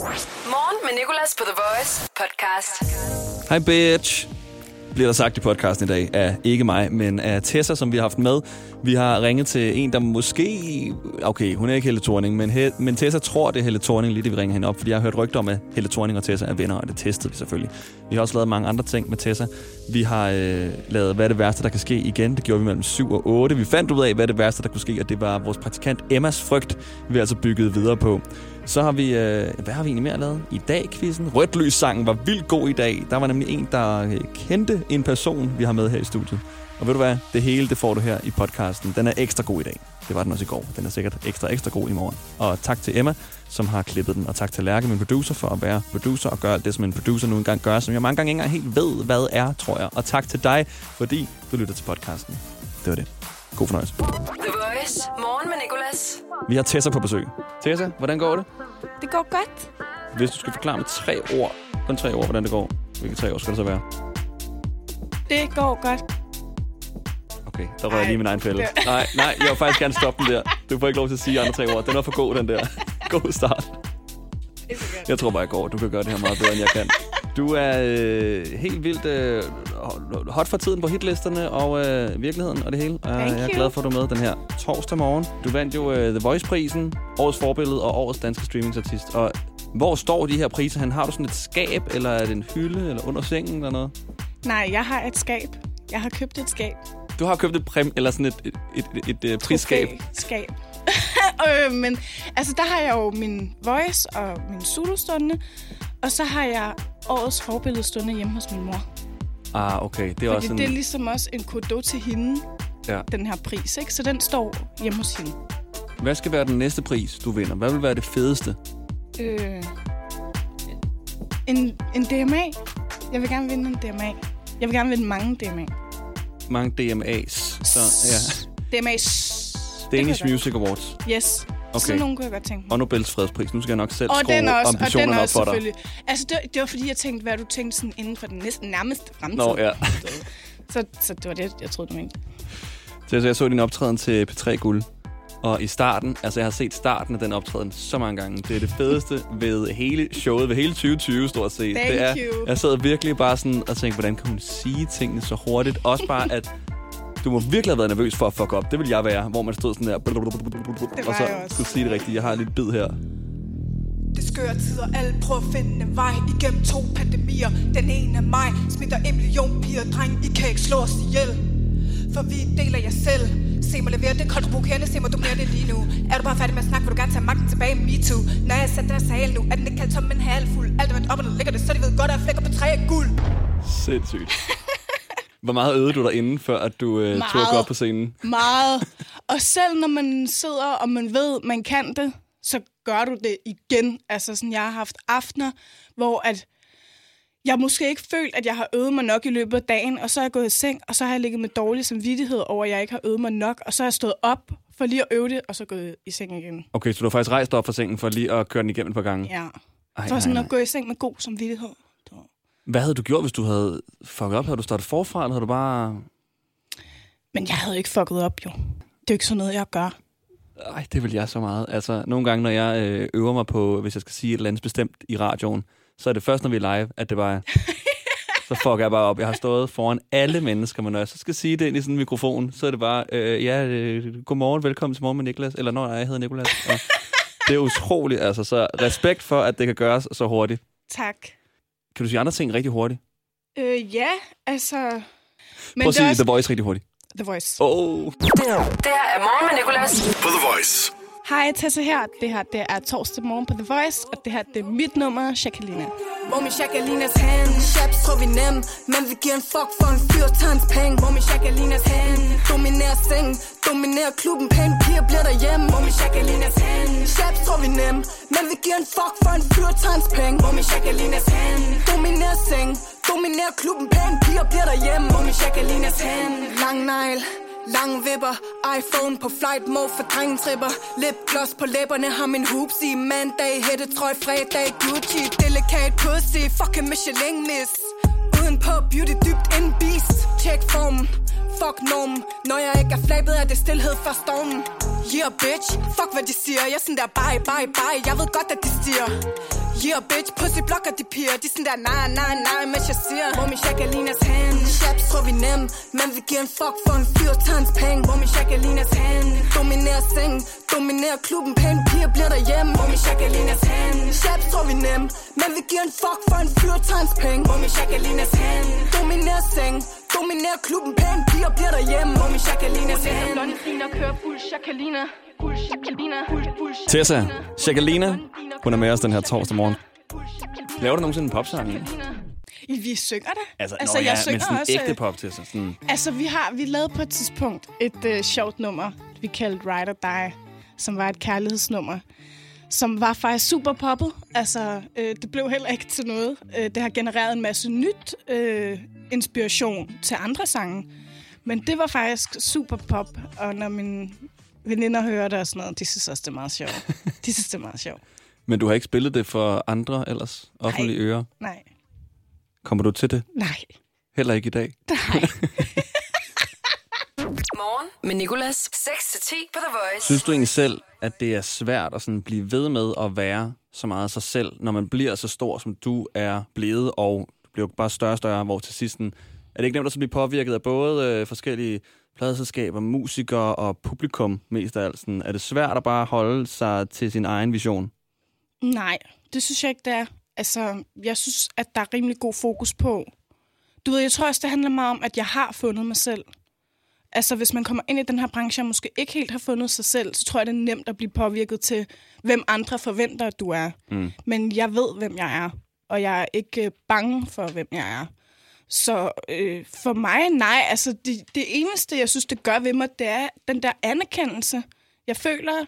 Morgen med Nicolas på The Voice podcast. Hej bitch, bliver der sagt i podcasten i dag af ikke mig, men af Tessa, som vi har haft med. Vi har ringet til en, der måske... Okay, hun er ikke Helle Thorning, men, He, men Tessa tror, det er Helle Thorning, lige det vi ringer hende op, fordi jeg har hørt rygter om, at Helle Thorning og Tessa er venner, og det testede vi selvfølgelig. Vi har også lavet mange andre ting med Tessa. Vi har øh, lavet, hvad er det værste, der kan ske igen. Det gjorde vi mellem 7 og 8. Vi fandt ud af, hvad er det værste, der kunne ske, og det var vores praktikant Emmas frygt, vi altså bygget videre på. Så har vi, øh, hvad har vi egentlig mere lavet? I dag, quizzen. Rødt lys sangen var vildt god i dag. Der var nemlig en, der øh, kendte en person, vi har med her i studiet. Og ved du hvad? Det hele, det får du her i podcasten. Den er ekstra god i dag. Det var den også i går. Den er sikkert ekstra, ekstra god i morgen. Og tak til Emma, som har klippet den. Og tak til Lærke, min producer, for at være producer og gøre alt det, som en producer nu engang gør, som jeg mange gange ikke engang helt ved, hvad er, tror jeg. Og tak til dig, fordi du lytter til podcasten. Det var det. God fornøjelse. The Voice. Morgen med Nicolas. Vi har Tessa på besøg. Tessa, hvordan går det? Det går godt. Hvis du skal forklare med tre ord, kun tre ord, hvordan det går, hvilke tre ord skal det så være? Det går godt. Okay, der rører jeg lige min egen fælde. Nej, nej, jeg vil faktisk gerne stoppe den der. Du får ikke lov til at sige andre tre ord. Den er for god, den der. God start. Jeg tror bare, jeg går. Du kan gøre det her meget bedre, end jeg kan. Du er øh, helt vildt øh, hot for tiden på hitlisterne og øh, virkeligheden og det hele. Thank jeg er you. glad for, at du er med den her torsdag morgen. Du vandt jo øh, The Voice-prisen, årets forbillede og årets danske streamingsartist. Og hvor står de her priser? Han Har du sådan et skab, eller er det en hylde, eller under sengen, eller noget? Nej, jeg har et skab. Jeg har købt et skab. Du har købt et præm, eller sådan et, et, et, et, et, et prisskab. Skab. øh, men altså, der har jeg jo min voice og min Zulu stående. Og så har jeg årets forbillede stående hjemme hos min mor. Ah, okay. Det er Fordi også sådan... det er ligesom også en kado til hende, Ja. den her pris. Ikke? Så den står hjemme hos hende. Hvad skal være den næste pris, du vinder? Hvad vil være det fedeste? Øh, en, en DMA. Jeg vil gerne vinde en DMA. Jeg vil gerne vinde mange DMA. Mange DMA's. Så, ja. DMA's. Danish Music Awards. Yes. Okay. Sådan nogle kunne jeg godt tænke mig. Og Nobels fredspris. Nu skal jeg nok selv Og skrue den også, og den ambitionerne op også for dig. selvfølgelig. Altså, det, det var fordi, jeg tænkte, hvad du tænkte sådan inden for den næsten nærmeste fremtid. Nå, ja. Så, så det var det, jeg troede, du mente. Så jeg så din optræden til P3 Guld. Og i starten, altså jeg har set starten af den optræden så mange gange. Det er det fedeste ved hele showet, ved hele 2020 stort set. Thank det er, you. Jeg sad virkelig bare sådan og tænkte, hvordan kan hun sige tingene så hurtigt? Også bare, at du må virkelig have været nervøs for at fuck op. Det vil jeg være, hvor man stod sådan der. og så skulle sige det rigtigt. Jeg har lidt bid her. Det skøre tider, alle prøver at finde en vej igennem to pandemier. Den ene af mig smitter en million piger, dreng, I kan ikke slå os ihjel. For vi deler jer selv. Se mig levere det koldt provokerende, se mig dominere det lige nu. Er du bare færdig med at snakke, vil du gerne tage magten tilbage, me too. Når jeg sætter den her sal nu, er den ikke kaldt tom, men halvfuld. Alt er vendt op, og der ligger det, så de ved godt, at jeg flækker på træ af guld. Sindssygt. Hvor meget øvede du derinde, før at du øh, tog op på scenen? Meget. Og selv når man sidder, og man ved, man kan det, så gør du det igen. Altså sådan, jeg har haft aftener, hvor at jeg måske ikke følt, at jeg har øvet mig nok i løbet af dagen, og så er jeg gået i seng, og så har jeg ligget med dårlig samvittighed over, at jeg ikke har øvet mig nok, og så er jeg stået op for lige at øve det, og så gået i seng igen. Okay, så du har faktisk rejst op fra sengen for lige at køre den igennem et par gange? Ja. Ej, For sådan nej. at gå i seng med god samvittighed. Hvad havde du gjort, hvis du havde fucket op? Havde du startet forfra, eller havde du bare... Men jeg havde ikke fucket op, jo. Det er jo ikke sådan noget, jeg gør. Ej, det vil jeg så meget. Altså, nogle gange, når jeg øh, øver mig på, hvis jeg skal sige et eller andet bestemt i radioen, så er det først, når vi er live, at det bare så fucker jeg bare op. Jeg har stået foran alle mennesker, men når jeg så skal sige det ind i sådan en mikrofon, så er det bare, øh, ja, øh, godmorgen, velkommen til morgen med Niklas. Eller når jeg hedder Niklas. Og det er utroligt, altså. Så respekt for, at det kan gøres så hurtigt. Tak. Kan du sige andre ting rigtig hurtigt? Øh, ja, altså... Men Prøv at det er sige også The Voice rigtig hurtigt. The Voice. Oh. Det her er Morgen med Nicolas. På The Voice. Hej, Tessa her. Det her det er torsdag morgen på The Voice, og det her det er mit nummer, Jacqueline. Hvor min Jacquelinas hand? Chaps tror vi nem Men vi giver en fuck for en fyr tons penge. Hvor min Jacquelinas hand? Dominerer sengen Dominerer klubben Pæne piger bliver derhjemme. Hvor min Jacquelinas hand? Chaps tror vi nem Men vi giver en fuck for en fyr tons penge. Hvor min Jacquelinas hand? Dominerer sengen Dominerer klubben Pæne piger bliver derhjemme. Hvor min Jacquelinas hand? Lang negl Lang vipper, iPhone på flight mode for drengetripper Lipgloss på læberne, har min hoops i. Mandag, hættetrøj, fredag, Gucci. Delikat pussy, fucking Michelin miss. Uden på beauty dybt en beast. Check formen, fuck normen. Når jeg ikke er flabet, er det stillhed for stormen. Yeah, bitch, fuck hvad de siger. Jeg er sådan der, bye, bye, bye. Jeg ved godt, at de stiger Yeah, bitch, pussy blokker de piger De er sådan der, nej, nej, nej, mens jeg siger. Hvor min Jacquelinas hand. Chaps tror vi nem. Men vi giver en fuck for en fyr tons penge. Hvor min Jacquelinas hand. Dominerer sengen. Dominerer klubben Pæne piger bliver derhjemme. Hvor min Jacquelinas hand. Chaps tror vi nem. Men vi giver en fuck for en fyr tons penge. Hvor min Jacquelinas hand. Dominerer sengen. Dominerer klubben Pæne piger bliver derhjemme Hvor min Jacquelinas hand Blonde griner, kører fuld Jacqueline. Jacqueline. Tessa, Jacqueline, hun er med os den her torsdag morgen. Laver du nogensinde en popsang? Vi synger det. Altså, altså nå, jeg ja, synger men sådan også... ægte pop, Tessa. Sådan, Altså, vi har vi lavede på et tidspunkt et øh, sjovt nummer, vi kaldte Ride or Die, som var et kærlighedsnummer, som var faktisk super poppet. Altså, øh, det blev heller ikke til noget. Øh, det har genereret en masse nyt øh, inspiration til andre sange. Men det var faktisk super pop, og når mine veninder hører det og sådan noget, de synes også, det er meget sjovt. De synes, det er meget sjovt. men du har ikke spillet det for andre ellers? Offentlige Nej. ører? Nej, Kommer du til det? nej, Heller ikke i dag? nej. Morgen med Nicolas. 6-10 på The Voice. Synes du egentlig selv, at det er svært at sådan blive ved med at være så meget sig selv, når man bliver så stor, som du er blevet, og du bliver bare større og større, hvor til sidst er det ikke nemt at så blive påvirket af både øh, forskellige pladeselskaber, musikere og publikum mest af alt? Sådan, er det svært at bare holde sig til sin egen vision? Nej, det synes jeg ikke, det er. Altså, jeg synes, at der er rimelig god fokus på. Du ved, jeg tror også, det handler meget om, at jeg har fundet mig selv. Altså, hvis man kommer ind i den her branche og måske ikke helt har fundet sig selv, så tror jeg, det er nemt at blive påvirket til, hvem andre forventer, at du er. Mm. Men jeg ved, hvem jeg er, og jeg er ikke øh, bange for, hvem jeg er. Så øh, for mig, nej. Altså, det, det eneste, jeg synes, det gør ved mig, det er den der anerkendelse. Jeg føler,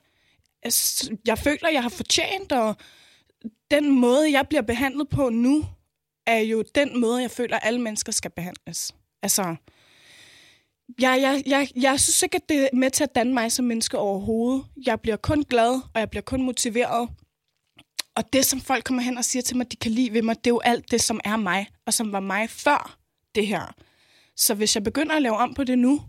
altså, jeg føler, jeg har fortjent, og den måde, jeg bliver behandlet på nu, er jo den måde, jeg føler, alle mennesker skal behandles. Altså, jeg, jeg, jeg, jeg synes ikke, at det er med til at danne mig som menneske overhovedet. Jeg bliver kun glad, og jeg bliver kun motiveret. Og det, som folk kommer hen og siger til mig, de kan lide ved mig, det er jo alt det, som er mig, og som var mig før det her. Så hvis jeg begynder at lave om på det nu,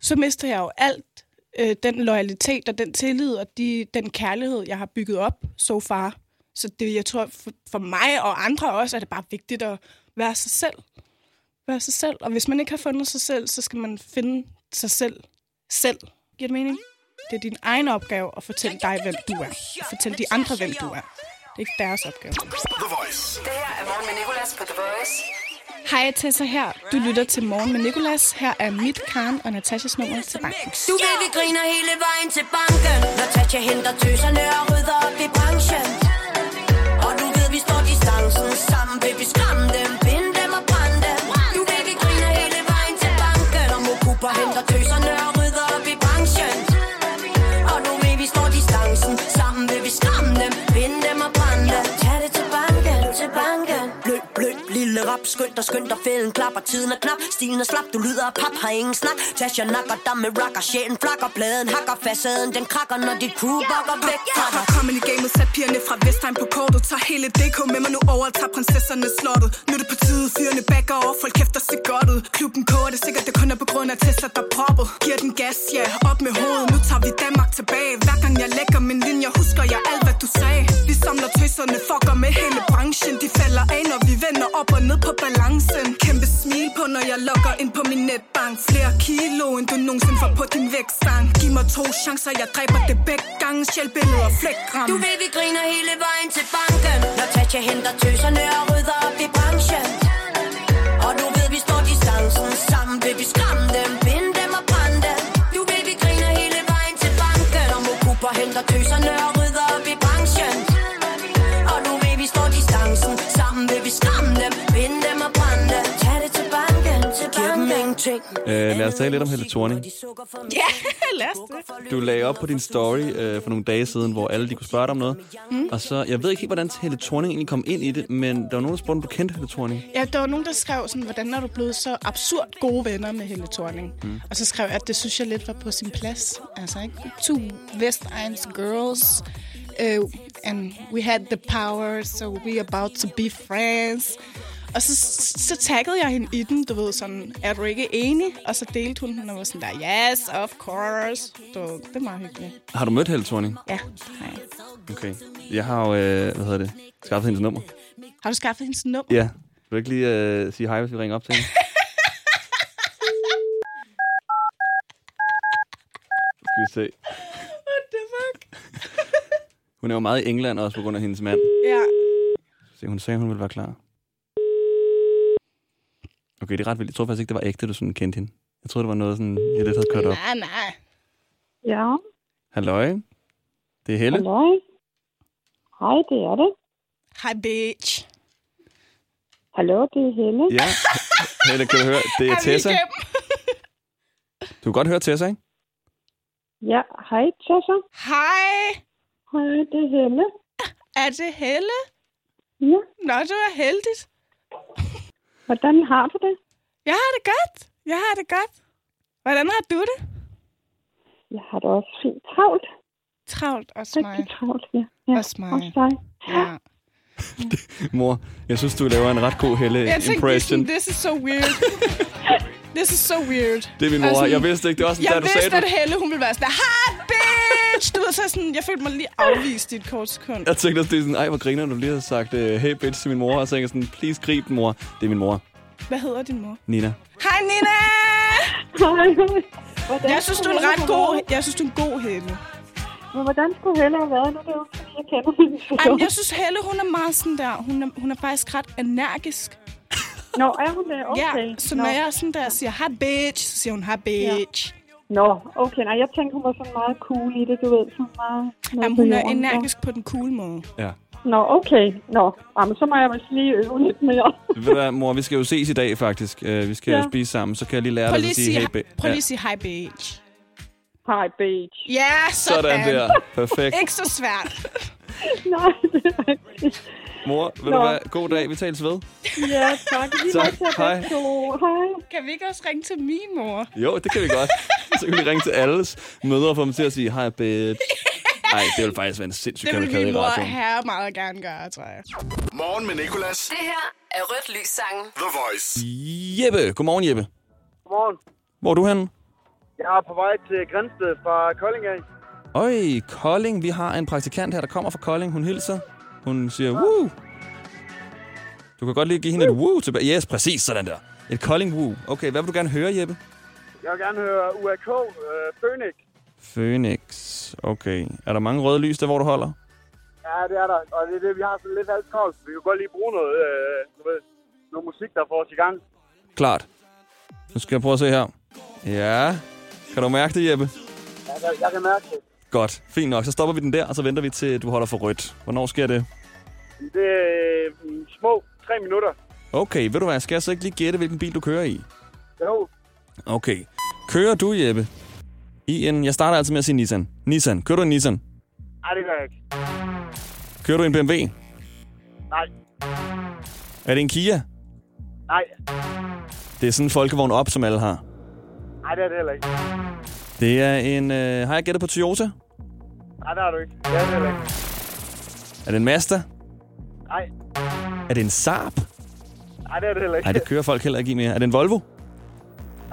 så mister jeg jo alt øh, den loyalitet og den tillid og de, den kærlighed, jeg har bygget op so far. Så det, jeg tror, for, for mig og andre også, er det bare vigtigt at være sig selv. Være sig selv. Og hvis man ikke har fundet sig selv, så skal man finde sig selv selv. Giver det mening? Det er din egen opgave at fortælle dig, hvem du er. Og fortælle de andre, hvem du er. Det er ikke deres opgave. Det her er Morgen med Nicolas på The Voice. Hej Tessa her. Du lytter til Morgen med Nicolas. Her er mit, Karen og Natashas nummer til banken. Du ved, vi griner hele vejen til banken Når Tatja henter tøserne og rydder op i branchen Og du ved, vi står distancen sammen Vil vi skynd dig, skynd dig Fælden klapper, tiden er knap. Stilen er slap, du lyder af pap, har ingen snak. Tasha nakker dig med rocker, sjælen flakker. Bladen hakker, facaden, den krakker Når dit crew bakker væk. Fra dig Kommer i gamet, sat pigerne fra Vestegn på kortet. Tager hele DK med mig nu over tager prinsesserne slottet. Nu er det på tide, fyrene backer over Folk kæfter sig godt ud. Klubben koger det sikkert, det kun er på grund af Tesla, der proppet Giver den gas, ja, op med hovedet. Nu tager vi Danmark tilbage. Hver gang jeg lægger min linje, husker jeg alt, hvad du sagde. Vi samler tøserne, fucker med hele branchen. De falder af, når vi vender op og ned på balancen. Kæmpe smil på, når jeg logger ind på min netbank. Flere kilo, end du nogensinde får på din vægtstang Giv mig to chancer, jeg dræber det begge gange. Sjælbilleder, flækram Du ved, vi griner hele vejen til banken. Når Tatja henter tøserne og rydder op i branchen. Og du ved, vi står distancen sammen. Vil vi skræmme dem, Øh, lad os tale lidt om Helle Thorning. Ja, lad os det. Du lagde op på din story øh, for nogle dage siden, hvor alle de kunne spørge dig om noget. Mm. Og så, jeg ved ikke helt, hvordan Helle Thorning egentlig kom ind i det, men der var nogen, der spurgte, om du kendte Helle Thorning. Ja, der var nogen, der skrev sådan, hvordan er du blevet så absurd gode venner med Helle Thorning? Mm. Og så skrev jeg, at det synes jeg lidt var på sin plads. Altså, ikke? Two Vestegns girls, uh, and we had the power, so we about to be friends. Og så, så taggede jeg hende i den, du ved, sådan, er du ikke enig? Og så delte hun den, og var sådan der, yes, of course. Du det er meget hyggeligt. Har du mødt Helle Thorning? Ja, hej. Okay. Jeg har jo, øh, hvad hedder det, skaffet hendes nummer. Har du skaffet hendes nummer? Ja. Vil du ikke lige øh, sige hej, hvis vi ringer op til hende? Skal vi se. What the fuck? Hun er jo meget i England også på grund af hendes mand. Ja. Se, hun sagde, hun ville være klar. Okay, det er ret vildt. Jeg tror faktisk ikke, det var ægte, du sådan kendte hende. Jeg troede, det var noget, sådan, jeg lidt havde kørt op. Nej, nej. Ja, Halløj. Det er Helle. halløj. Hej, det er det. Hej, bitch. Hallo, det er Helle. Ja. Helle, kan du høre? Det er Tessa. Du kan godt høre Tessa, ikke? Ja, hej, Tessa. Hej. Hej, det er Helle. Er det Helle? Ja, Nå, det var heldigt. Hvordan har du det? Jeg har det godt. Jeg har det godt. Hvordan har du det? Jeg har det også fint travlt. Travlt, også mig. Rigtig travlt, ja. ja. Også mig. Også dig. Ja. Mor, jeg synes, du laver en ret god Jeg tænkte, this is so weird. this is so weird. Det er min mor. Altså, Jeg vidste ikke, det var sådan, Jeg da du vidste, sagde at det. Helle, hun ville være sådan, hi, bitch! Du ved, så sådan, jeg følte mig lige afvist i et kort sekund. Jeg tænkte også, det er sådan, ej, hvor griner du lige har sagt, uh, hey bitch til min mor. Og så tænkte jeg sådan, please grib den, mor. Det er min mor, Hvad hedder din mor? Nina. Hej, Nina! Hej, Jeg synes, du er en ret god, jeg synes, du er en god Helle. Men hvordan skulle Helle have været nu? Det er jo ikke, fordi jeg kender hende så Ej, men godt. jeg synes, Helle, hun er meget sådan der. Hun er, hun er faktisk ret energisk. Nå, er hun det? Okay. Ja, så Nå. når jeg er sådan der siger, hi, bitch, så siger hun, hi, bitch. Nå, okay. Nej, jeg tænkte, hun var sådan meget cool i det, du ved. Sådan meget, noget Jamen, hun er jorden. energisk på den cool måde. Ja. Nå, okay. Nå, Jamen, så må jeg vist lige øve lidt mere. Ved du hvad, mor, vi skal jo ses i dag, faktisk. Uh, vi skal Ja. jo spise sammen, så kan jeg lige lære Prøv dig at sige, hey bitch. prøv lige at sige, hi, bitch. Hej, bitch. Ja, sådan. Sådan der. Perfekt. Ikke så svært. Nej, det er rigtigt. Mor, ved Nå. du hvad? God dag. Vi tales ved. Ja, tak. Lige Tak. Hej. Hej. Kan vi ikke også ringe til min mor? Jo, det kan vi godt. Så kan vi ringe til alles mødre og få dem til at sige, hej bitch. Ej, det vil faktisk være en sindssyg Det vil min mor her meget gerne gøre, tror jeg. Morgen med Nicolas. Det her er Rødt Lys Sangen. The Voice. Jeppe. Godmorgen, Jeppe. Godmorgen. Hvor er du henne? Jeg er på vej til Grænsted fra Kolding af. Øj, Kolding. Vi har en praktikant her, der kommer fra Kolding. Hun hilser. Hun siger, woo. Du kan godt lige give hende et woo tilbage. Yes, præcis sådan der. Et Kolding woo. Okay, hvad vil du gerne høre, Jeppe? Jeg vil gerne høre UAK, øh, Phoenix. Phoenix. Okay. Er der mange røde lys der, hvor du holder? Ja, det er der. Og det er det, vi har sådan lidt halvt travlt. Vi kan godt lige bruge noget, øh, du ved, noget musik, der får os i gang. Klart. Nu skal jeg prøve at se her. Ja. Kan du mærke det, Jeppe? Jeg kan, jeg kan mærke det. Godt. Fint nok. Så stopper vi den der, og så venter vi til, du holder for rødt. Hvornår sker det? Det er øh, små tre minutter. Okay, ved du hvad? Skal jeg så ikke lige gætte, hvilken bil du kører i? Jo, Okay. Kører du, Jeppe? I en... Jeg starter altid med at sige Nissan. Nissan. Kører du en Nissan? nej, det gør jeg ikke. Kører du en BMW? Nej, Er det en Kia? nej, Det er sådan en folkevogn op, som alle har. nej, det er det heller ikke. Det er en... Øh, har jeg gættet på Toyota? Nej, det har du ikke. Det er det heller ikke. Er det en Mazda? Nej, Er det en Saab? nej, det er det heller ikke. Nej, det kører folk heller ikke i mere. Er det en Volvo?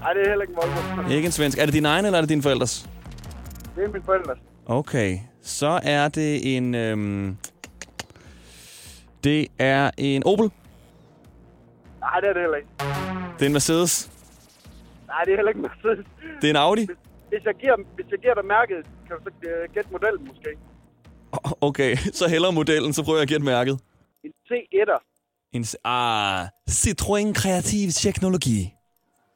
Nej, det er heller ikke en Volvo. Ikke en svensk. Er det din egen, eller er det dine forældres? Det er min forældre. Okay. Så er det en... Øhm, det er en Opel. Nej, det er det heller ikke. Det er en Mercedes. Nej, det er heller ikke Mercedes. Det er en Audi. Hvis jeg giver, hvis jeg giver dig mærket, kan du så øh, gætte modellen måske. Okay, så hellere modellen, så prøver jeg at gætte mærket. En C1'er. En, ah, Citroën Kreativ Teknologi.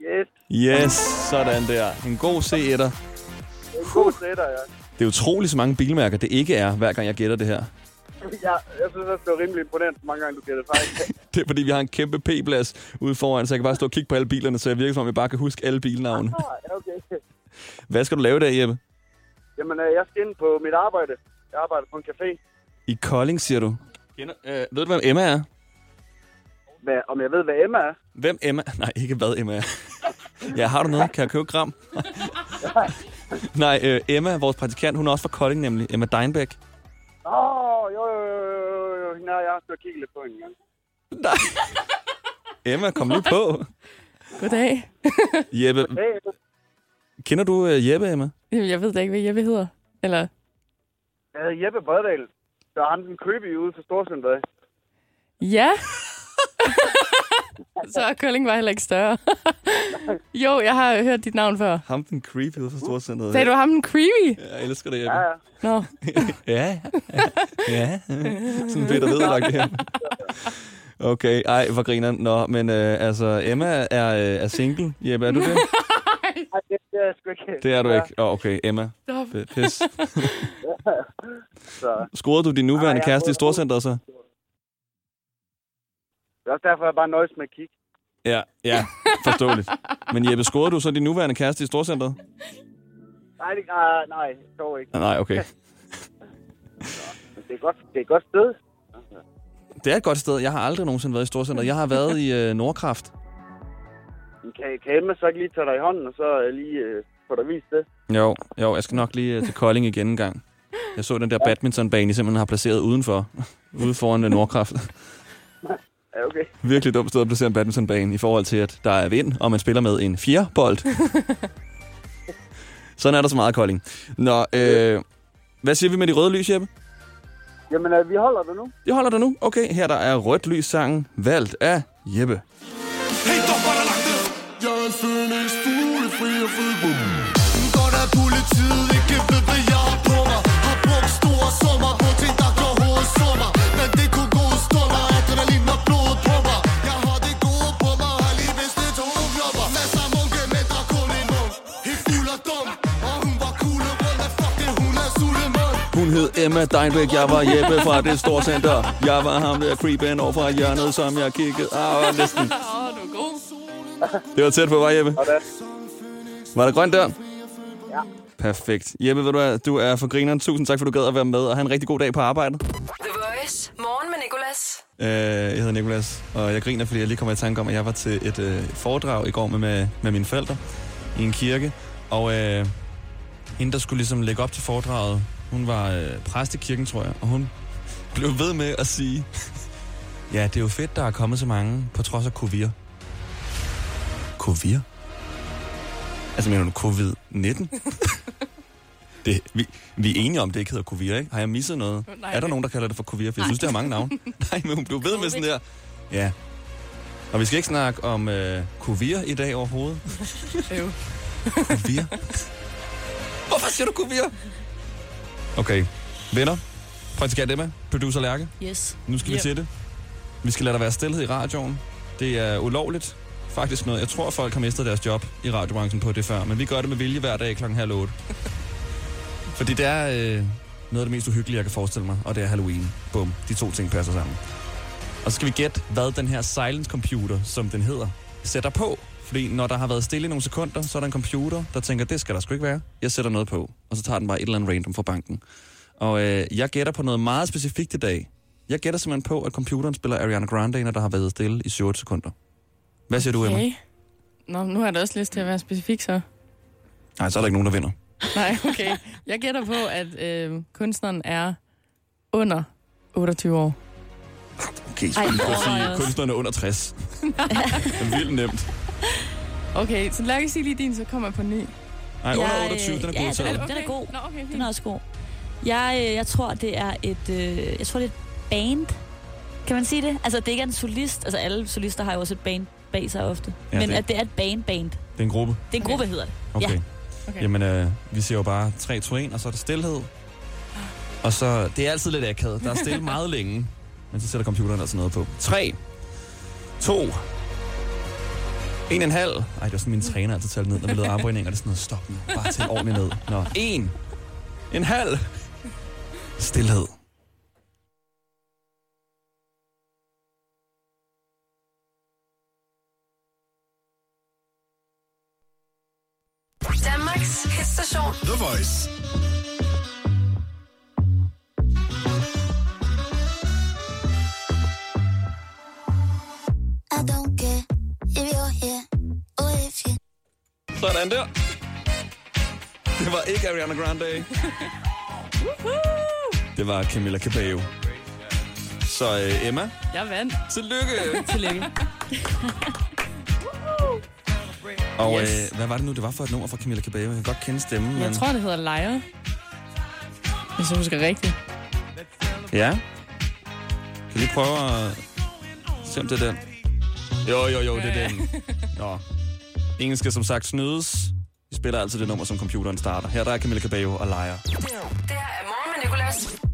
Yes, Yes, sådan der. En god C1'er. det er en god sætter, ja. Det er utroligt så mange bilmærker, det ikke er, hver gang jeg gætter det her. ja. Jeg synes også, det var rimelig imponerende, så mange gange du gætter fejl. Det er fordi, vi har en kæmpe P-plads ude foran, så jeg kan bare stå og kigge på alle bilerne, så jeg virker som om, jeg bare kan huske alle bilnavne. Ah, okay. Hvad skal du lave dag, Jeppe? Jamen, øh, jeg skal ind på mit arbejde. Jeg arbejder på en café. I Kolding, siger du? Kender, øh, ved du, hvem Emma er? Hvad, om jeg ved, hvad Emma er? Hvem Emma? Nej, ikke hvad Emma er. ja, har du noget? Kan jeg købe gram? Nej, øh, Emma, vores praktikant, hun er også fra Kolding nemlig. Emma Deinbæk. Åh, oh, jo, jo, jo, jo, jo. Nej, jeg har stået og kigget lidt på hende engang. Nej. Emma, kom nu på. Goddag. Jeppe, Hey, kender du uh, Jeppe, Emma? Jamen, Jeg ved da ikke, hvad Jeppe hedder. Eller, jeg hedder Jeppe Bredal. Der er ham den creepy ude for Storcenteret. ja. Så er Kolding var heller ikke større. jo, jeg har hørt dit navn før. Ham den creepy ude fra Storcenteret. Sagde du ham den creepy? Jeg elsker det, Jeppe. Ja, ja. Nå, Ja, ja. Sådan Peter Vedlagt her. Okay, ej, hvor griner Nå, men øh, altså, Emma er, øh, er single. Jeppe, er du det? Det, er jeg sgu ikke. Det er du Ja, ikke. Åh, oh, okay, Emma. stop. P- Pis. Så. Scorede du din nuværende Ej, kæreste i Storcenteret så? Det er også derfor, jeg bare nøjes med at kigge. Ja, ja, forståeligt. Men Jeppe, scorede du så din nuværende kæreste i Storcenteret? Nej, det, nej, nej, dog ikke. Ah, Nej, okay. Men det er godt, det er et godt sted. Det er et godt sted. Jeg har aldrig nogensinde været i Storcenteret. Jeg har været i øh, Nordkraft. Kan, kan Emma så ikke lige tage dig i hånden, og så øh, lige øh, få dig vist det? Jo, jo, jeg skal nok lige øh, til Kolding igen en gang. Jeg så den der badmintonbane, I simpelthen har placeret udenfor. Ude foran Nordkraft. Ja, okay. Virkelig dumt sted at placere en badmintonbane i forhold til, at der er vind, og man spiller med en fjerbold. Sådan er der så meget Kolding. Nå, øh, hvad siger vi med de røde lys, Jeppe? Jamen, øh, vi holder det nu. De holder der nu. Okay, her der er rødt lys sangen, valgt af Jeppe. Jeg er en fønix, fuglefri og fedbom. Godt at politiet ikke ved, hvad jeg har på mig. Har brugt store summer på ting, der går hovedet summer. Men det kunne gå stunder, adrenalin og blod på mig. Jeg har det gode på mig, har lige vist det to klopper. Masser af munke, men der er kun en munk. Helt fuld og dum, og hun var cool og rund, men fuck det, hun er sulemund. Hun hed Emma Deinbæk, jeg var Jeppe fra det store center. Jeg var ham der creepen over fra hjørnet, som jeg kiggede. Ah, næsten. Det var tæt på, var Jeppe? Sådan. Var der grønt der? Ja. Perfekt. Jeppe, ved du hvad, du er for grineren. Tusind tak, for du gad at være med, og have en rigtig god dag på arbejdet. The Voice. Morgen med Nicolas. Øh, jeg hedder Nikolas, og jeg griner, fordi jeg lige kommer i tanke om, at jeg var til et øh, foredrag i går med, med, med mine forældre i en kirke. Og øh, hende, der skulle ligesom lægge op til foredraget, hun var øh, præst i kirken, tror jeg, og hun blev ved med at sige, ja, det er jo fedt, der er kommet så mange, på trods af covid. Covid? Altså mener du covid-19? det, vi, vi er enige om, det ikke hedder covid, ikke? Har jeg misset noget? Nej. er der nogen, der kalder det for covid? For jeg synes, det har mange navne. Nej, men hun blev ved med sådan der. Ja. Og vi skal ikke snakke om øh, covid i dag overhovedet. Øv. Covid? Hvorfor siger du covid? Okay. Venner, praktikant Emma, producer Lærke, Yes. nu skal vi Yep. til det. Vi skal lade der være stillhed i radioen. Det er ulovligt. Faktisk noget, jeg tror, folk har mistet deres job i radiobranchen på det før, men vi gør det med vilje hver dag klokken halv otte. Fordi det er øh, noget af det mest uhyggelige, jeg kan forestille mig, og det er Halloween. Bum, de to ting passer sammen. Og så skal vi gætte, hvad den her silence computer, som den hedder, sætter på. Fordi når der har været stille i nogle sekunder, så er der en computer, der tænker, det skal der sgu ikke være. Jeg sætter noget på, og så tager den bare et eller andet random fra banken. Og øh, jeg gætter på noget meget specifikt i dag. Jeg gætter simpelthen på, at computeren spiller Ariana Grande, når der har været stille i 7 sekunder. Hvad siger du, Emma? Okay. Nå, nu har jeg da også lyst til at være specifik, så. Nej, så er der ikke nogen, der vinder. Nej, okay. Jeg gætter på, at øh, kunstneren er under 28 år. Okay, så Ej, sige, også. kunstneren er under 60. det er vildt nemt. Okay, så lad os sige lige din, så kommer jeg på en ny. Nej, under Jeg, 28, den er ja, god til. den er- Den god. Nå, okay, fint. Den er også god. Jeg, øh, jeg tror, det er et, øh, jeg tror, det er et band. Kan man sige det? Altså, det ikke er en solist. Altså, alle solister har jo også et band bag sig ofte. Ja, Men det- at det er et band-band. Det er en gruppe. Det er en gruppe, hedder det. Okay. Ja. okay. Okay. Jamen, øh, vi ser jo bare 3, 2, 1, og så er der stillhed. Og så, det er altid lidt akavet. Der er stille meget længe. Men så sætter computeren altså noget på. 3, 2, 1 en halv. Ej, det var sådan, min træner altid talte ned, når vi lavede armbøjninger. Det er sådan noget, stop nu. Bare tæl ordentligt ned. Nå, 1, en halv. Stilhed. You Sådan der. Det var ikke Ariana Grande. Det var Camilla Cabello. Så øh, Emma, Jeg vandt. tillykke. Tillykke. Og Yes. øh, hvad var det nu, det var for et nummer fra Camilla Cabello? Jeg kan godt kende stemmen, men... Jeg tror, det hedder Liar. Hvis jeg husker rigtigt. Ja. Kan vi lige prøve at se, om det er den? Jo, jo, jo, det er den. Nå. Ingen skal som sagt snydes. Vi spiller altid det nummer, som computeren starter. Her der er Camilla Cabello og Liar. Det her er morgen med Nicolas.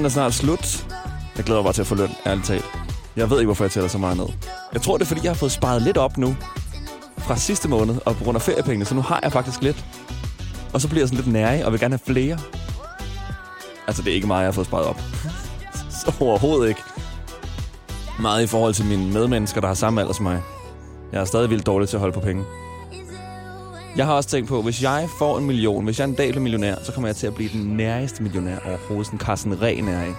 Den er snart slut. Jeg glæder mig bare til at få løn, ærligt talt. Jeg ved ikke, hvorfor jeg tæller så meget ned. Jeg tror, det er, fordi jeg har fået sparet lidt op nu fra sidste måned, og på grund af feriepengene, så nu har jeg faktisk lidt. Og så bliver jeg sådan lidt nærig, og vil gerne have flere. Altså, det er ikke meget, jeg har fået sparet op. så overhovedet ikke. Meget i forhold til mine medmennesker, der har samme alder som mig. Jeg er stadig vildt dårlig til at holde på penge. Jeg har også tænkt på, hvis jeg får en million, hvis jeg en dag bliver millionær, så kommer jeg til at blive den næreste millionær overhovedet. Sådan Carsten Ren er, ikke?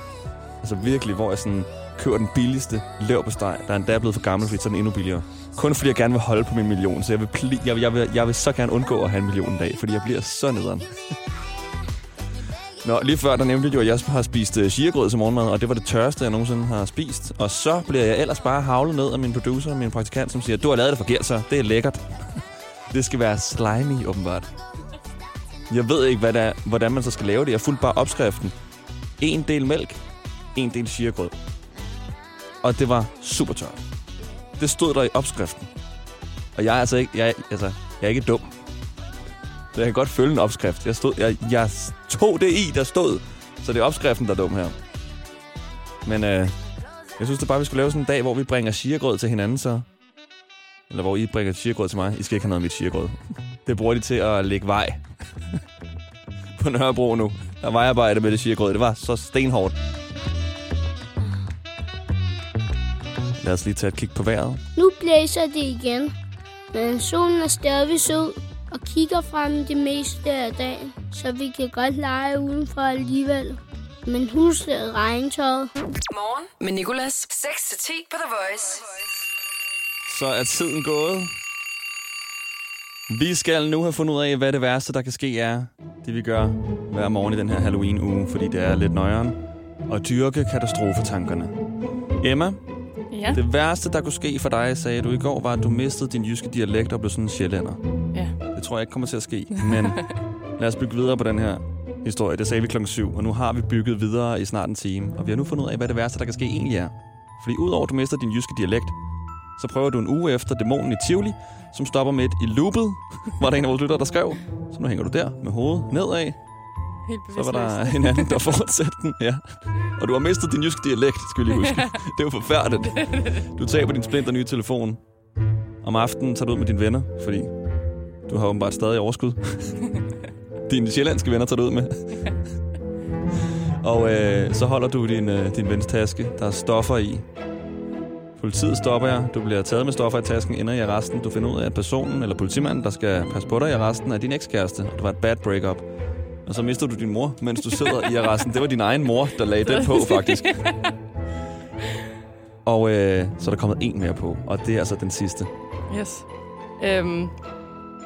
Altså virkelig, hvor jeg sådan køber den billigste løb på steg, der er endda blevet for gammel, fordi så er den endnu billigere. Kun fordi jeg gerne vil holde på min million, så jeg vil, pli- jeg, jeg, vil, jeg vil så gerne undgå at have en million en dag, fordi jeg bliver så nederen. Nå, lige før der nævnte jeg jo, at jeg har spist øh, chiagrød til morgenmad, og det var det tørste, jeg nogensinde har spist. Og så bliver jeg ellers bare havlet ned af min producer og min praktikant, som siger, du har lavet det forkert, så det er lækkert det skal være slimy, åbenbart. Jeg ved ikke, hvad det er, hvordan man så skal lave det. Jeg fulgte bare opskriften. En del mælk, en del chiagrød. Og det var super tørt. Det stod der i opskriften. Og jeg er altså ikke, jeg, altså, jeg er ikke dum. Så jeg kan godt følge en opskrift. Jeg, stod, jeg, jeg tog det i, der stod. Så det er opskriften, der er dum her. Men øh, jeg synes det bare, vi skulle lave sådan en dag, hvor vi bringer chiagrød til hinanden, så... Eller hvor I bringer chiagrød til mig. I skal ikke have noget af mit chiagrød. Det bruger de til at lægge vej. På Nørrebro nu. Der var vejarbejde med det chiagrød. Det var så stenhårdt. Lad os lige tage et kig på vejret. Nu blæser det igen, men solen er stadig sød og kigger frem det meste af dagen, så vi kan godt lege udenfor alligevel. Men husk regntøjet. Morgen med Nicolas. 6-10 på The Voice. Så er tiden gået. Vi skal nu have fundet ud af, hvad det værste, der kan ske, er det, vi gør hver morgen i den her Halloween-uge, fordi det er lidt nøjeren. Og dyrke katastrofetankerne. Emma, Ja. det værste, der kunne ske for dig, sagde du i går, var, at du mistede din jyske dialekt og blev sådan en sjællænder. Ja. Det tror jeg ikke kommer til at ske, men lad os bygge videre på den her historie. Det sagde vi klokken syv, og nu har vi bygget videre i snart en time. Og vi har nu fundet ud af, hvad det værste, der kan ske egentlig er. Fordi udover at du mister din jyske dialekt, så prøver du en uge efter dæmonen i Tivoli, som stopper midt i loopet, var der en af vores lyttere, der skrev. Så nu hænger du der med hovedet nedad. Helt Så var der en anden, der fortsatte den. Ja. Og du har mistet din jyske dialekt, skal vi lige huske. Det er jo forfærdeligt. Du taber din splinter nye telefon. Om aftenen tager du ud med dine venner, fordi du har åbenbart stadig overskud. Dine sjællandske venner tager du ud med. Og øh, så holder du din, øh, din vens taske. Der er stoffer i. Politiet stopper jer. Du bliver taget med stoffer i tasken, ender i arresten. Du finder ud af, at personen eller politimanden, der skal passe på dig i arresten, er din ekskæreste. Og det var et bad breakup. Og så mister du din mor, mens du sidder i arresten. Det var din egen mor, der lagde den på, faktisk. Og øh, så er der kommet en mere på, og det er altså den sidste. Yes. Øhm,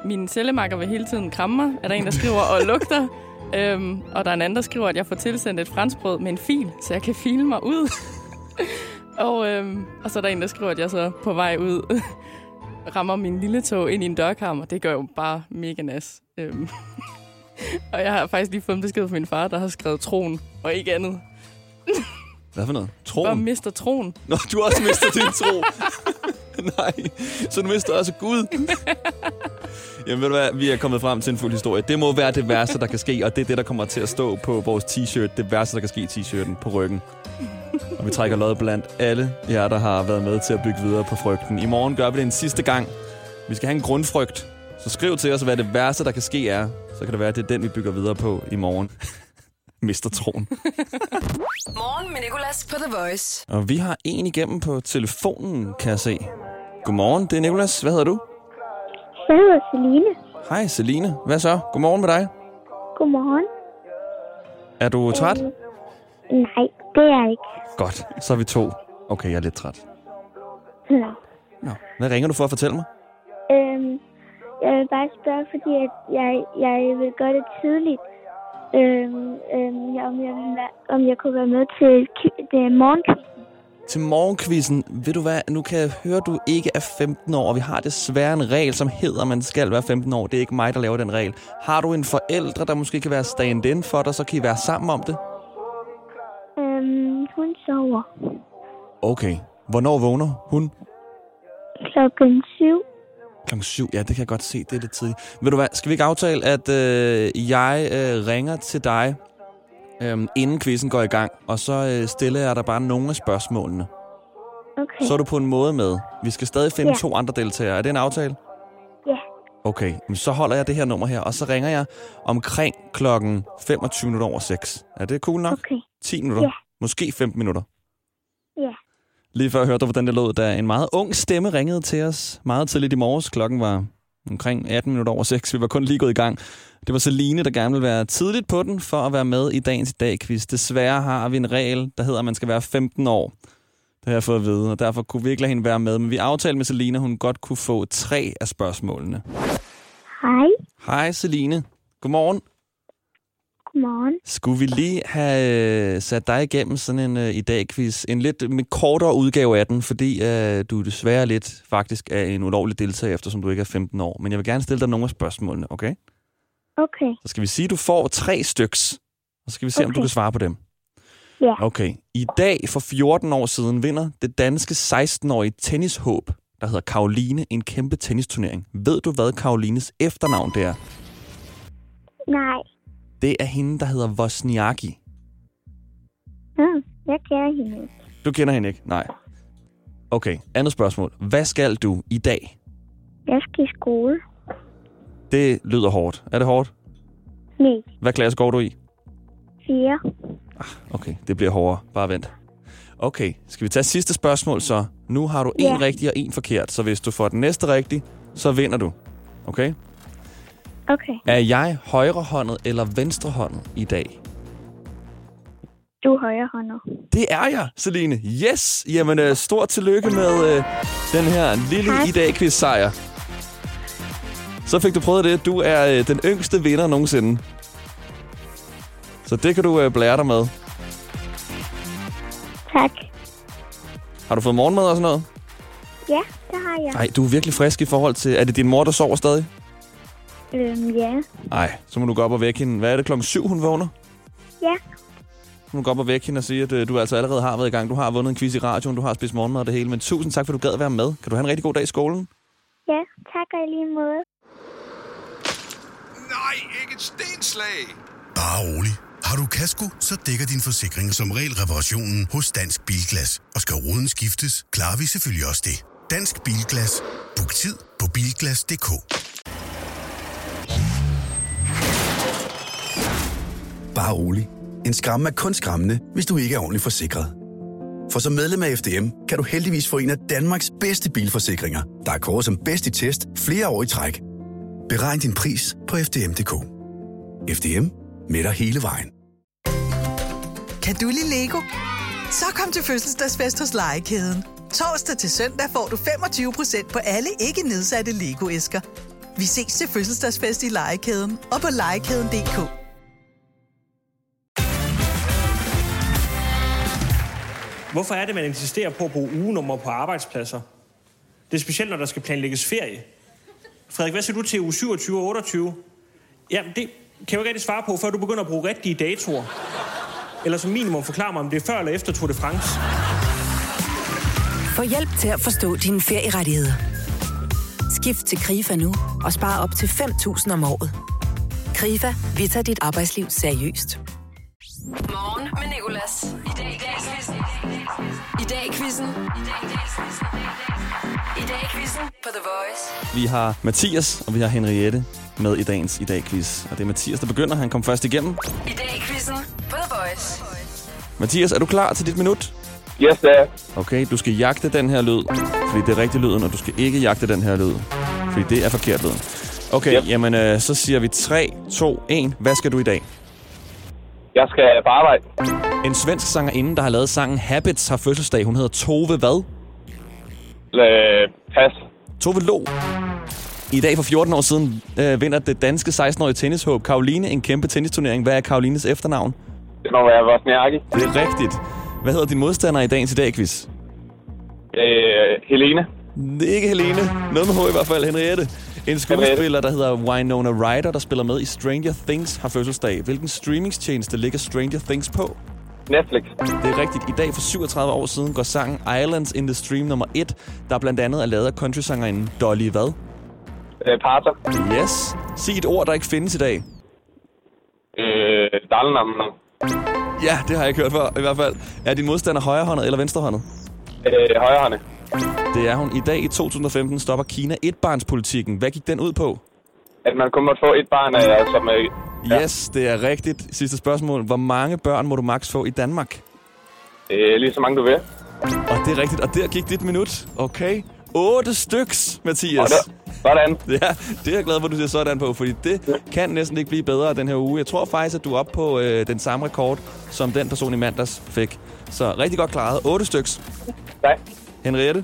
min cellemakker vil hele tiden kramme mig, er der en, der skriver og lugter. Øhm, og der er en anden, der skriver, at jeg får tilsendt et franskbrød med en fil, så jeg kan file mig ud og, øhm, og så er der en, der skriver, at jeg så på vej ud rammer min lille tog ind i en dørkammer. Det gør jo bare mega nas. Øhm. og jeg har faktisk lige fået en besked fra min far, der har skrevet troen, og ikke andet. Hvad for noget? Bare Troen? mister troen. Nå, du har også mistet din tro. Nej, så du mister også Gud. Jamen ved du hvad, vi er kommet frem til en fuld historie. Det må være det værste, der kan ske, og det er det, der kommer til at stå på vores t-shirt. Det værste, der kan ske i t-shirten på ryggen. Og vi trækker lod blandt alle jer, der har været med til at bygge videre på frygten. I morgen gør vi det en sidste gang. Vi skal have en grundfrygt. Så skriv til os, hvad det værste, der kan ske er. Så kan det være, at det er den, vi bygger videre på i morgen. Mister troen. Morgen med Nicolas på The Voice. Og vi har en igennem på telefonen, kan jeg se. Godmorgen, det er Nicolas. Hvad hedder du? Jeg hedder Celine. Hej, Celine. Hvad så? Godmorgen med dig. Godmorgen. Er du træt? Nej, det er jeg ikke. Godt, så er vi to. Okay, jeg er lidt træt. Nå. Nå. Hvad ringer du for at fortælle mig? Øhm, jeg vil bare spørge, fordi at jeg, jeg vil gøre det tidligt. Øhm, øhm, om, jeg, vil være- om jeg kunne være med til det morgenkvisten. Til morgenquizzen, ved du hvad, nu kan jeg høre, at du ikke er 15 år, og vi har desværre en regel, som hedder, at man skal være 15 år. Det er ikke mig, der laver den regel. Har du en forældre, der måske kan være stand-in for dig, så kan I være sammen om det? Sover Okay. Hvornår vågner hun? klokken syv. Klokken 7. Ja, det kan jeg godt se. Det er lidt tidligt. Ved du hvad, skal vi ikke aftale, at øh, jeg øh, ringer til dig, øh, inden quizzen går i gang, og så øh, stiller jeg dig bare nogle af spørgsmålene. Okay. Så er du på en måde med. Vi skal stadig finde Ja. to andre deltagere. Er det en aftale? Ja. Okay, men så holder jeg det her nummer her, og så ringer jeg omkring klokken 25 minutter over 6. Er det cool nok? Okay. 10 minutter? Ja. Måske 15 minutter. Lige før hørte du, hvordan det lød, da en meget ung stemme ringede til os meget tidligt i morges. Klokken var omkring 18 minutter over 6. Vi var kun lige gået i gang. Det var Celine, der gerne ville være tidligt på den for at være med i dagens i dag quiz. Desværre har vi en regel, der hedder, at man skal være 15 år. Det har jeg fået at vide, og derfor kunne vi ikke lade hende være med. Men vi aftalte med Celine, at hun godt kunne få tre af spørgsmålene. Hej. Hej Celine. Godmorgen. Godmorgen. Skulle vi lige have øh, sat dig igennem sådan en øh, i dag quiz En lidt med kortere udgave af den, fordi øh, du desværre lidt faktisk er en ulovlig deltager, eftersom du ikke er 15 år. Men jeg vil gerne stille dig nogle af spørgsmålene, okay? Okay. Så skal vi sige, at du får tre styks, og så skal vi se, okay. om du kan svare på dem. Ja. Okay. I dag for 14 år siden vinder det danske 16-årige tennishåb, der hedder Karoline, en kæmpe tennisturnering. Ved du, hvad Karolines efternavn det er? Nej. Det er hende, der hedder Wozniacki. Hmm, jeg kender hende ikke. Du kender hende ikke? Nej. Okay, andet spørgsmål. Hvad skal du i dag? Jeg skal i skole. Det lyder hårdt. Er det hårdt? Nej. Hvad klasse går du i? Fire. Okay, det bliver hårdere. Bare vent. Okay, skal vi tage sidste spørgsmål så? Nu har du en Ja. rigtig og en forkert, så hvis du får den næste rigtig, så vinder du. Okay? Okay. Er jeg højrehåndet eller venstrehåndet i dag? Du er højrehåndet. Det er jeg, Celine. Yes! Jamen, øh, stort tillykke med øh, den her lille Tak. i dag quiz sejr. Så fik du prøvet det. Du er øh, den yngste vinder nogensinde. Så det kan du øh, blære dig med. Tak. Har du fået morgenmad og sådan noget? Ja, det har jeg. Nej, du er virkelig frisk i forhold til... Er det din mor, der sover stadig? Øhm, ja. Nej, så må du gå op og vække hende. Hvad er det, klokken syv, hun vågner? Ja. Så må du gå op og vække hende og sige, at øh, du altså allerede har været i gang. Du har vundet en quiz i radioen, du har spist morgenmad og det hele. Men tusind tak, for du gad være med. Kan du have en rigtig god dag i skolen? Ja, tak og i lige måde. Nej, ikke et stenslag. Bare rolig. Har du kasko, så dækker din forsikring som regel reparationen hos Dansk Bilglas. Og skal ruden skiftes, klarer vi selvfølgelig også det. Dansk Bilglas. Book tid på bilglas.dk. Bare rolig. En skræmme er kun skræmmende, hvis du ikke er ordentligt forsikret. For som medlem af FDM kan du heldigvis få en af Danmarks bedste bilforsikringer, der er kåret som bedst i test flere år i træk. Beregn din pris på FDM.dk. FDM med dig hele vejen. Kan du lide Lego? Så kom til fødselsdagsfest hos Legekæden. Torsdag til søndag får du 25% på alle ikke nedsatte Lego-æsker. Vi ses til fødselsdagsfest i Legekæden og på legekæden.dk. Hvorfor er det, man insisterer på at bruge ugenummer på arbejdspladser? Det er specielt, når der skal planlægges ferie. Frederik, hvad siger du til uge 27 og 28? Jamen, det kan jeg jo ikke rigtig svare på, før du begynder at bruge rigtige datoer. Eller som minimum forklare mig, om det er før eller efter Tour de France. Få hjælp til at forstå dine ferierettigheder. Skift til KRIFA nu og spare op til 5.000 om året. KRIFA, vi tager dit arbejdsliv seriøst. Morgen med Nicolas. I dag i dag quizzen. I dag i quizzen. I dag i dag på The Voice. Vi har Mathias, og vi har Henriette med i dagens I dag-quiz. Og det er Mathias, der begynder. Han kom først igennem. I dag i quizzen på The Voice. Mathias, er du klar til dit minut? Yes, det er Okay, du skal jagte den her lyd, fordi det er rigtig lyden, og du skal ikke jagte den her lyd, fordi det er forkert lyden. Okay, yep. jamen øh, så siger vi 3, 2, 1. Hvad skal du i dag? Jeg skal på arbejde. En svensk sangerinde, der har lavet sangen Habits, har fødselsdag. Hun hedder Tove hvad? Øh, pas. Tove Lo. I dag for 14 år siden øh, vinder det danske 16-årige tennishåb Karoline en kæmpe tennisturnering. Hvad er Karolines efternavn? Det må være Vosniaki. Det er rigtigt. Hvad hedder din modstander i dagens i dag, quiz? Øh, Helene. Det er ikke Helene. Noget med H i hvert fald. Henriette. En skuespiller, der hedder Winona Ryder, der spiller med i Stranger Things, har fødselsdag. Hvilken streamingstjeneste ligger Stranger Things på? Netflix. Det er rigtigt. I dag for 37 år siden går sangen Islands in the Stream nummer 1, der blandt andet er lavet af countrysangerinden Dolly hvad? Øh, Parter. Yes. Sig et ord, der ikke findes i dag. Øh, Dalnam. Ja, det har jeg ikke hørt før, i hvert fald. Er din modstander højrehåndet eller venstrehåndet? Øh, højrehåndet. Det er hun. I dag i 2015 stopper Kina etbarnspolitikken. Hvad gik den ud på? At man kun måtte få et barn, øh, som... Ja. Yes, det er rigtigt. Sidste spørgsmål. Hvor mange børn må du maks få i Danmark? øh, lige så mange du vil. Og det er rigtigt. Og der gik dit minut. Okay. 8 styks, Mathias. Sådan. Ja, det er jeg glad for, at du siger sådan på, fordi det kan næsten ikke blive bedre den her uge. Jeg tror faktisk, at du er oppe på øh, den samme rekord, som den person i mandags fik. Så rigtig godt klaret. 8 styks. Tak. Henriette,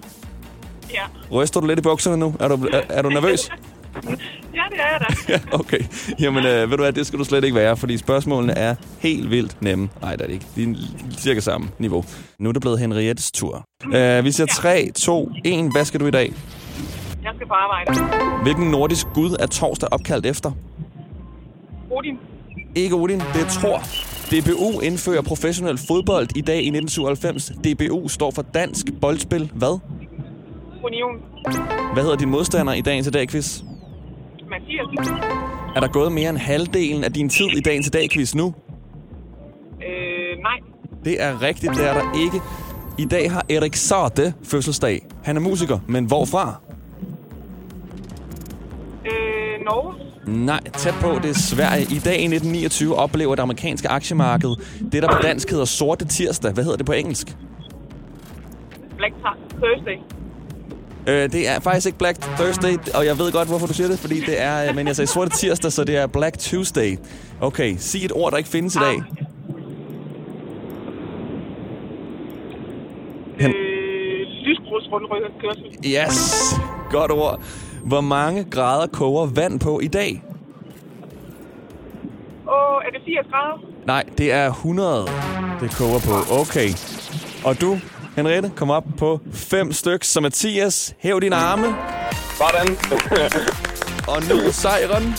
Ja. ryster du lidt i bukserne nu? Er du, er, er du nervøs? ja, det er jeg da. Ja, okay. Jamen, øh, ved du hvad, det skal du slet ikke være, fordi spørgsmålene er helt vildt nemme. Nej, det er det ikke. De er cirka samme niveau. Nu er det blevet Henriettes tur. Uh, vi siger 3, 2, 1. Hvad skal du i dag? Jeg skal på arbejde. Hvilken nordisk gud er torsdag opkaldt efter? Odin. Ikke Odin, det er Thor. DBU indfører professionel fodbold i dag i 1997. DBU står for Dansk Boldspil. Hvad? Union. Hvad hedder din modstander i dagens i dag quiz? Mathias. Er der gået mere end halvdelen af din tid i dagens i dag quiz nu? Øh, nej. Det er rigtigt, det er der ikke. I dag har Erik Sarte fødselsdag. Han er musiker, men hvorfra? Øh, Norge. Nej, tæt på, det er Sverige. I dag i 1929 oplever det amerikanske aktiemarked det, der på dansk hedder sorte tirsdag. Hvad hedder det på engelsk? Black Thursday. Øh, det er faktisk ikke Black Thursday, og jeg ved godt, hvorfor du siger det, fordi det er, øh, men jeg sagde sorte tirsdag, så det er Black Tuesday. Okay, sig et ord, der ikke findes i dag. Øh, lysgrusrundkørsel. Yes, godt ord. Hvor mange grader koger vand på i dag? Åh, er det 80 grader? Nej, det er 100, det koger på. Okay. Og du, Henriette, kom op på fem stykker. Så Mathias, hæv dine arme. Sådan. Og nu sejren.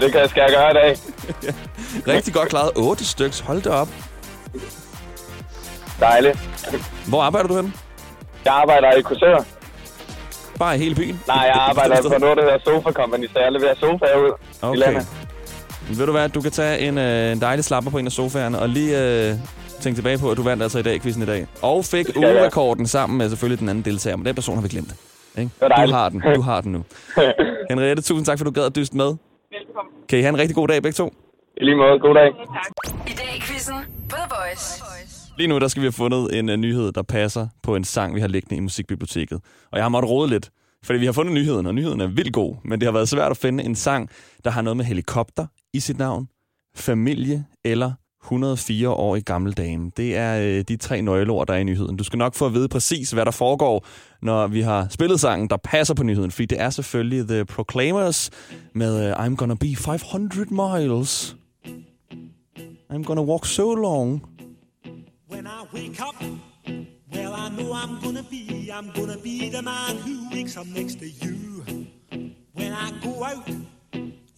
Det kan, skal jeg gøre i dag. Rigtig godt klaret. 8 stykker. Hold det op. Dejligt. Hvor arbejder du henne? Jeg arbejder i Korsør. Bare i hele byen? Nej, jeg arbejder på noget, der hedder Sofa Company, så jeg leverer sofaer ud i Okay. landet. Men ved du hvad, du kan tage en, øh, en dejlig slapper på en af sofaerne, og lige øh, tænke tilbage på, at du vandt altså i dag quizzen i dag. Og fik ugerekorden sammen med selvfølgelig den anden deltager, men den person har vi glemt. Ikke? Du har den, du har den nu. Henriette, tusind tak, for du gad at dyste med. Velkommen. Kan I have en rigtig god dag begge to? I lige måde. God dag. I dag i quizzen på The Voice. Lige nu der skal vi have fundet en uh, nyhed, der passer på en sang, vi har liggende i musikbiblioteket. Og jeg har måttet rode lidt, fordi vi har fundet nyheden, og nyheden er vildt god. Men det har været svært at finde en sang, der har noget med helikopter i sit navn, familie eller 104 år i gamle dame. Det er øh, de tre nøgleord, der er i nyheden. Du skal nok få at vide præcis, hvad der foregår, når vi har spillet sangen, der passer på nyheden. Fordi det er selvfølgelig The Proclaimers med øh, I'm Gonna Be 500 Miles. I'm gonna walk so long. When I wake up, well, I know I'm gonna be, I'm gonna be the man who wakes up next to you. When I go out,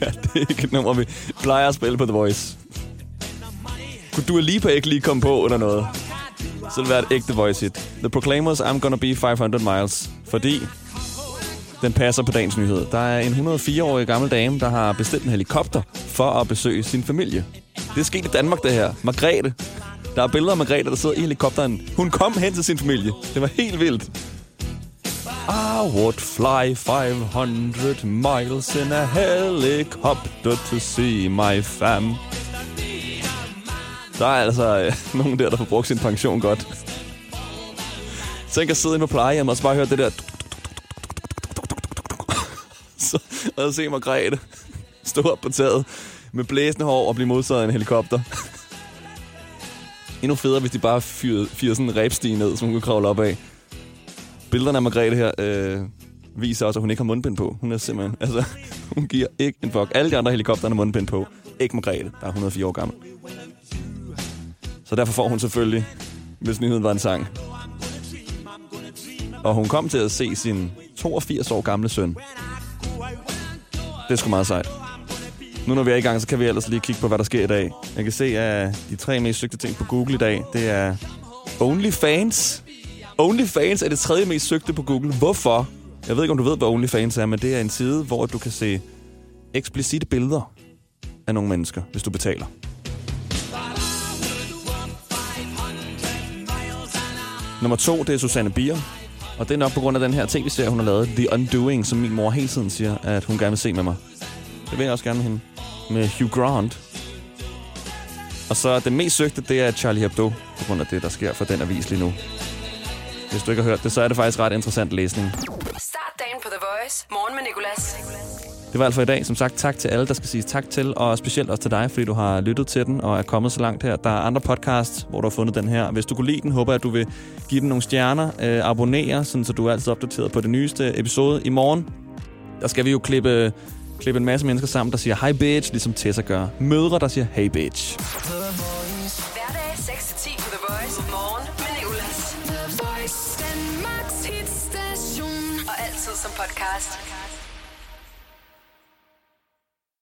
det er ikke et nummer, vi plejer at spille på The Voice. Kunne du lige ikke lige komme på under noget? Så vil det være et ægte Voice hit. The Proclaimers, I'm Gonna Be 500 Miles. Fordi den passer på dagens nyhed. Der er en 104-årig gammel dame, der har bestilt en helikopter for at besøge sin familie. Det er sket i Danmark, det her. Margrethe. Der er billeder af Margrethe, der sidder i helikopteren. Hun kom hen til sin familie. Det var helt vildt. I would fly 500 miles in a helicopter to see my fam. Der er altså øh, nogen der, der får brugt sin pension godt. Tænk at sidde inde på plejehjem og så bare høre det der... Så, og så se Margrethe stå op på taget med blæsende hår og blive modtaget af en helikopter. Endnu federe, hvis de bare fyrer, fyrer sådan en ræbstige ned, som hun kan kravle op af. Billederne af Margrethe her øh, viser også, at hun ikke har mundbind på. Hun er simpelthen... Altså, hun giver ikke en fuck. Alle de andre helikopterne har mundbind på. Ikke Margrethe, der er 104 år gammel. Så derfor får hun selvfølgelig, hvis nyheden var en sang. Og hun kom til at se sin 82 år gamle søn. Det er sgu meget sejt. Nu når vi er i gang, så kan vi ellers lige kigge på, hvad der sker i dag. Jeg kan se, at de tre mest søgte ting på Google i dag, det er OnlyFans. OnlyFans er det tredje mest søgte på Google. Hvorfor? Jeg ved ikke, om du ved, hvad OnlyFans er, men det er en side, hvor du kan se eksplicite billeder af nogle mennesker, hvis du betaler. Nummer to, det er Susanne Bier. Og det er nok på grund af den her tv-serie, hun har lavet, The Undoing, som min mor hele tiden siger, at hun gerne vil se med mig. Det vil jeg også gerne med hende. Med Hugh Grant. Og så det mest søgte, det er Charlie Hebdo, på grund af det, der sker for den avis lige nu. Hvis du ikke har hørt det, så er det faktisk ret interessant læsning. Start dagen på The Voice. Morgen med Nicolas. Det var alt for i dag. Som sagt, tak til alle, der skal siges tak til, og specielt også til dig, fordi du har lyttet til den og er kommet så langt her. Der er andre podcasts, hvor du har fundet den her. Hvis du kunne lide den, håber jeg, at du vil give den nogle stjerner, øh, abonnere, sådan, så du er altid opdateret på det nyeste episode. I morgen, der skal vi jo klippe, klippe en masse mennesker sammen, der siger hej bitch, ligesom Tessa gør. Mødre, der siger hey bitch. Podcast.